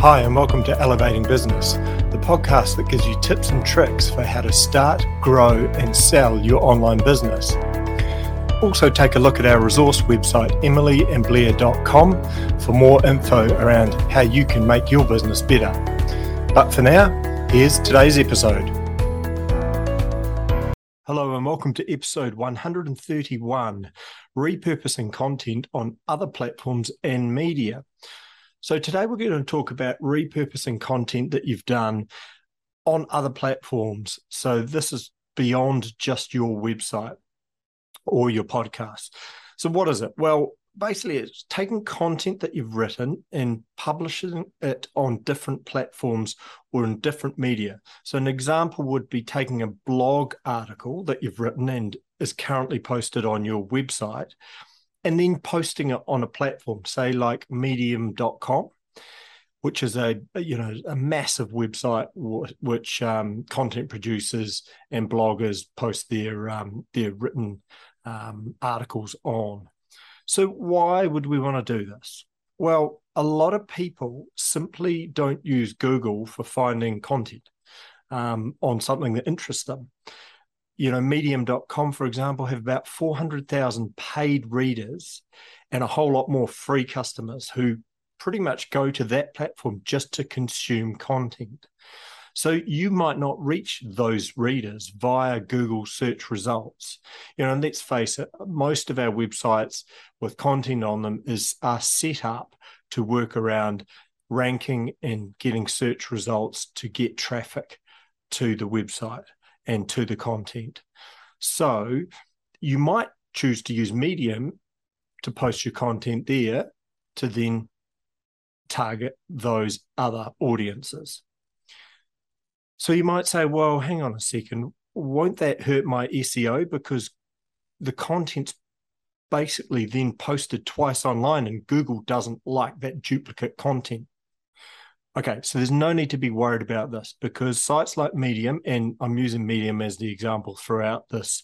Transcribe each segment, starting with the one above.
Hi, and welcome to Elevating Business, the podcast that gives you tips and tricks for how to start, grow, and sell your online business. Also, take a look at our resource website, emilyandblair.com, for more info around how you can make your business better. But for now, here's today's episode. Hello, and welcome to episode 131 Repurposing Content on Other Platforms and Media. So, today we're going to talk about repurposing content that you've done on other platforms. So, this is beyond just your website or your podcast. So, what is it? Well, basically, it's taking content that you've written and publishing it on different platforms or in different media. So, an example would be taking a blog article that you've written and is currently posted on your website and then posting it on a platform, say like medium.com, which is a you know a massive website which um, content producers and bloggers post their um, their written um, articles on. So why would we want to do this? Well, a lot of people simply don't use Google for finding content um, on something that interests them you know, medium.com, for example, have about 400,000 paid readers and a whole lot more free customers who pretty much go to that platform just to consume content. So you might not reach those readers via Google search results. You know, and let's face it, most of our websites with content on them is are set up to work around ranking and getting search results to get traffic to the website and to the content. So you might choose to use Medium to post your content there to then target those other audiences. So you might say, well, hang on a second, won't that hurt my SEO? Because the content's basically then posted twice online and Google doesn't like that duplicate content. Okay, so there's no need to be worried about this because sites like Medium, and I'm using Medium as the example throughout this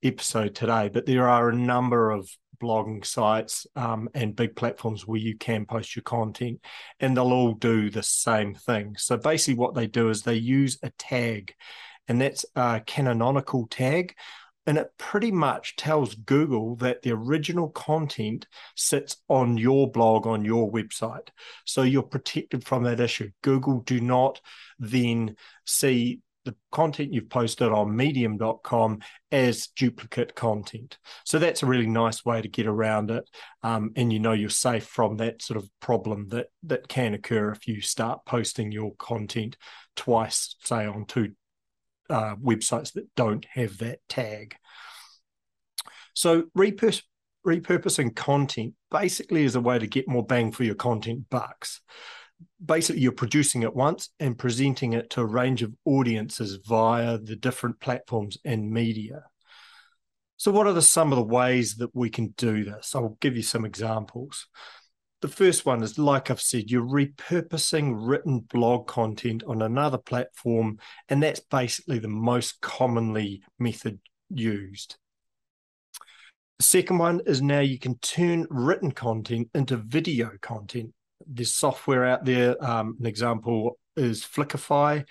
episode today, but there are a number of blogging sites um, and big platforms where you can post your content, and they'll all do the same thing. So basically, what they do is they use a tag, and that's a canonical tag, and it pretty much tells Google that the original content sits on your blog, on your website. So you're protected from that issue. Google do not then see the content you've posted on medium.com as duplicate content. So that's a really nice way to get around it. Um, and you know you're safe from that sort of problem that that can occur if you start posting your content twice, say on two uh, websites that don't have that tag. So repurposing content basically is a way to get more bang for your content bucks. Basically, you're producing it once and presenting it to a range of audiences via the different platforms and media. So, what are the, some of the ways that we can do this? I'll give you some examples. The first one is, like I've said, you're repurposing written blog content on another platform, and that's basically the most commonly method used. The second one is now you can turn written content into video content. There's software out there. Um, an example is Flickify.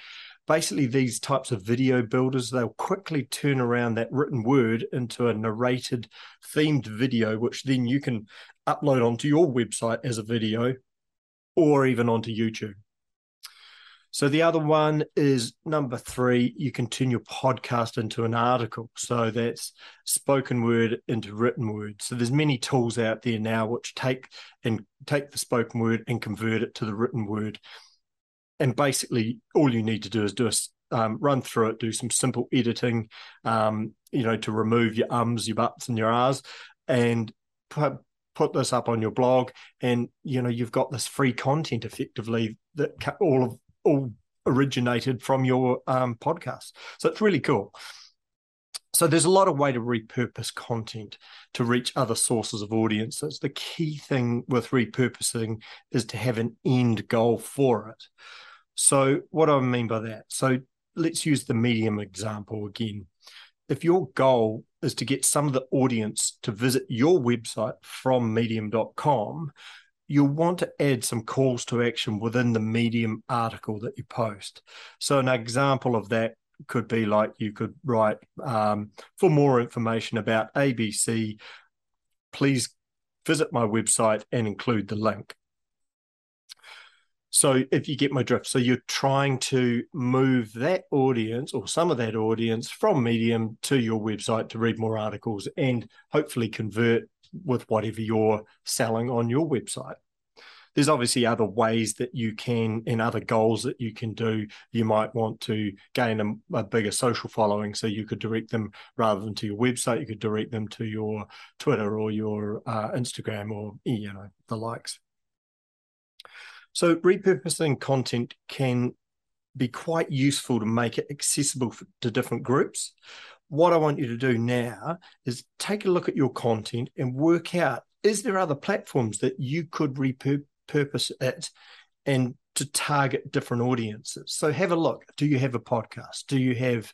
Basically, these types of video builders, they'll quickly turn around that written word into a narrated themed video, which then you can upload onto your website as a video or even onto YouTube. So the other one is number three, you can turn your podcast into an article. So that's spoken word into written word. So there's many tools out there now which take and take the spoken word and convert it to the written word. And basically all you need to do is do a um, run through it, do some simple editing, um, you know, to remove your ums, your buts, and your ahs, and put, this up on your blog and you know you've got this free content effectively that all of all originated from your um, podcast. So it's really cool. So there's a lot of way to repurpose content to reach other sources of audiences. The key thing with repurposing is to have an end goal for it. So what do i mean by that? So let's use the medium example again. If your goal is to get some of the audience to visit your website from medium.com, you'll want to add some calls to action within the Medium article that you post. So, an example of that could be like you could write um, for more information about ABC, please visit my website and include the link. So, if you get my drift, so you're trying to move that audience or some of that audience from Medium to your website to read more articles and hopefully convert with whatever you're selling on your website. There's obviously other ways that you can, and other goals that you can do. You might want to gain a, a bigger social following, so you could direct them rather than to your website, you could direct them to your Twitter or your uh, Instagram or you know the likes. So repurposing content can be quite useful to make it accessible to different groups. What I want you to do now is take a look at your content and work out is there other platforms that you could repurpose it and to target different audiences. So have a look. Do you have a podcast? Do you have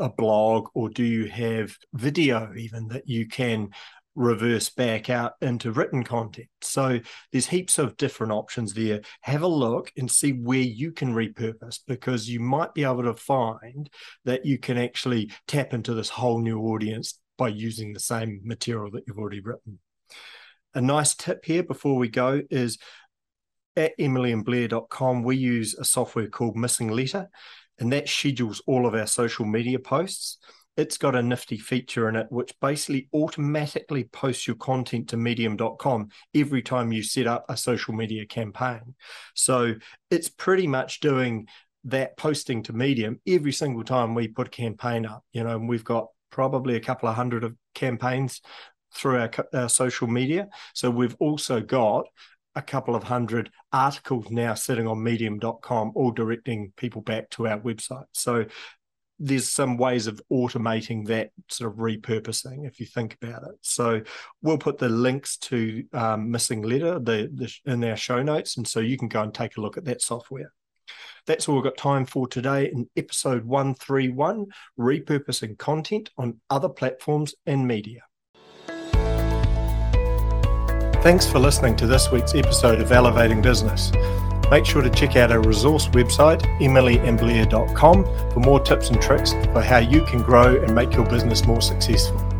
a blog or do you have video even that you can reverse back out into written content. So there's heaps of different options there. Have a look and see where you can repurpose because you might be able to find that you can actually tap into this whole new audience by using the same material that you've already written. A nice tip here before we go is at emilyandblair.com, we use a software called MissingLettr, and that schedules all of our social media posts it's got a nifty feature in it which basically automatically posts your content to medium.com every time you set up a social media campaign. So it's pretty much doing that posting to medium every single time we put a campaign up. You know, and we've got probably a couple of hundred of campaigns through our, our social media. So we've also got a couple of hundred articles now sitting on medium.com all directing people back to our website so there's some ways of automating that sort of repurposing if you think about it. So we'll put the links to um, MissingLettr the, the, in our show notes, and so you can go and take a look at that software. That's all we've got time for today in episode 131 repurposing content on other platforms and media. Thanks for listening to this week's episode of Elevating Business. Make sure to check out our resource website, emilyandblair.com, for more tips and tricks for how you can grow and make your business more successful.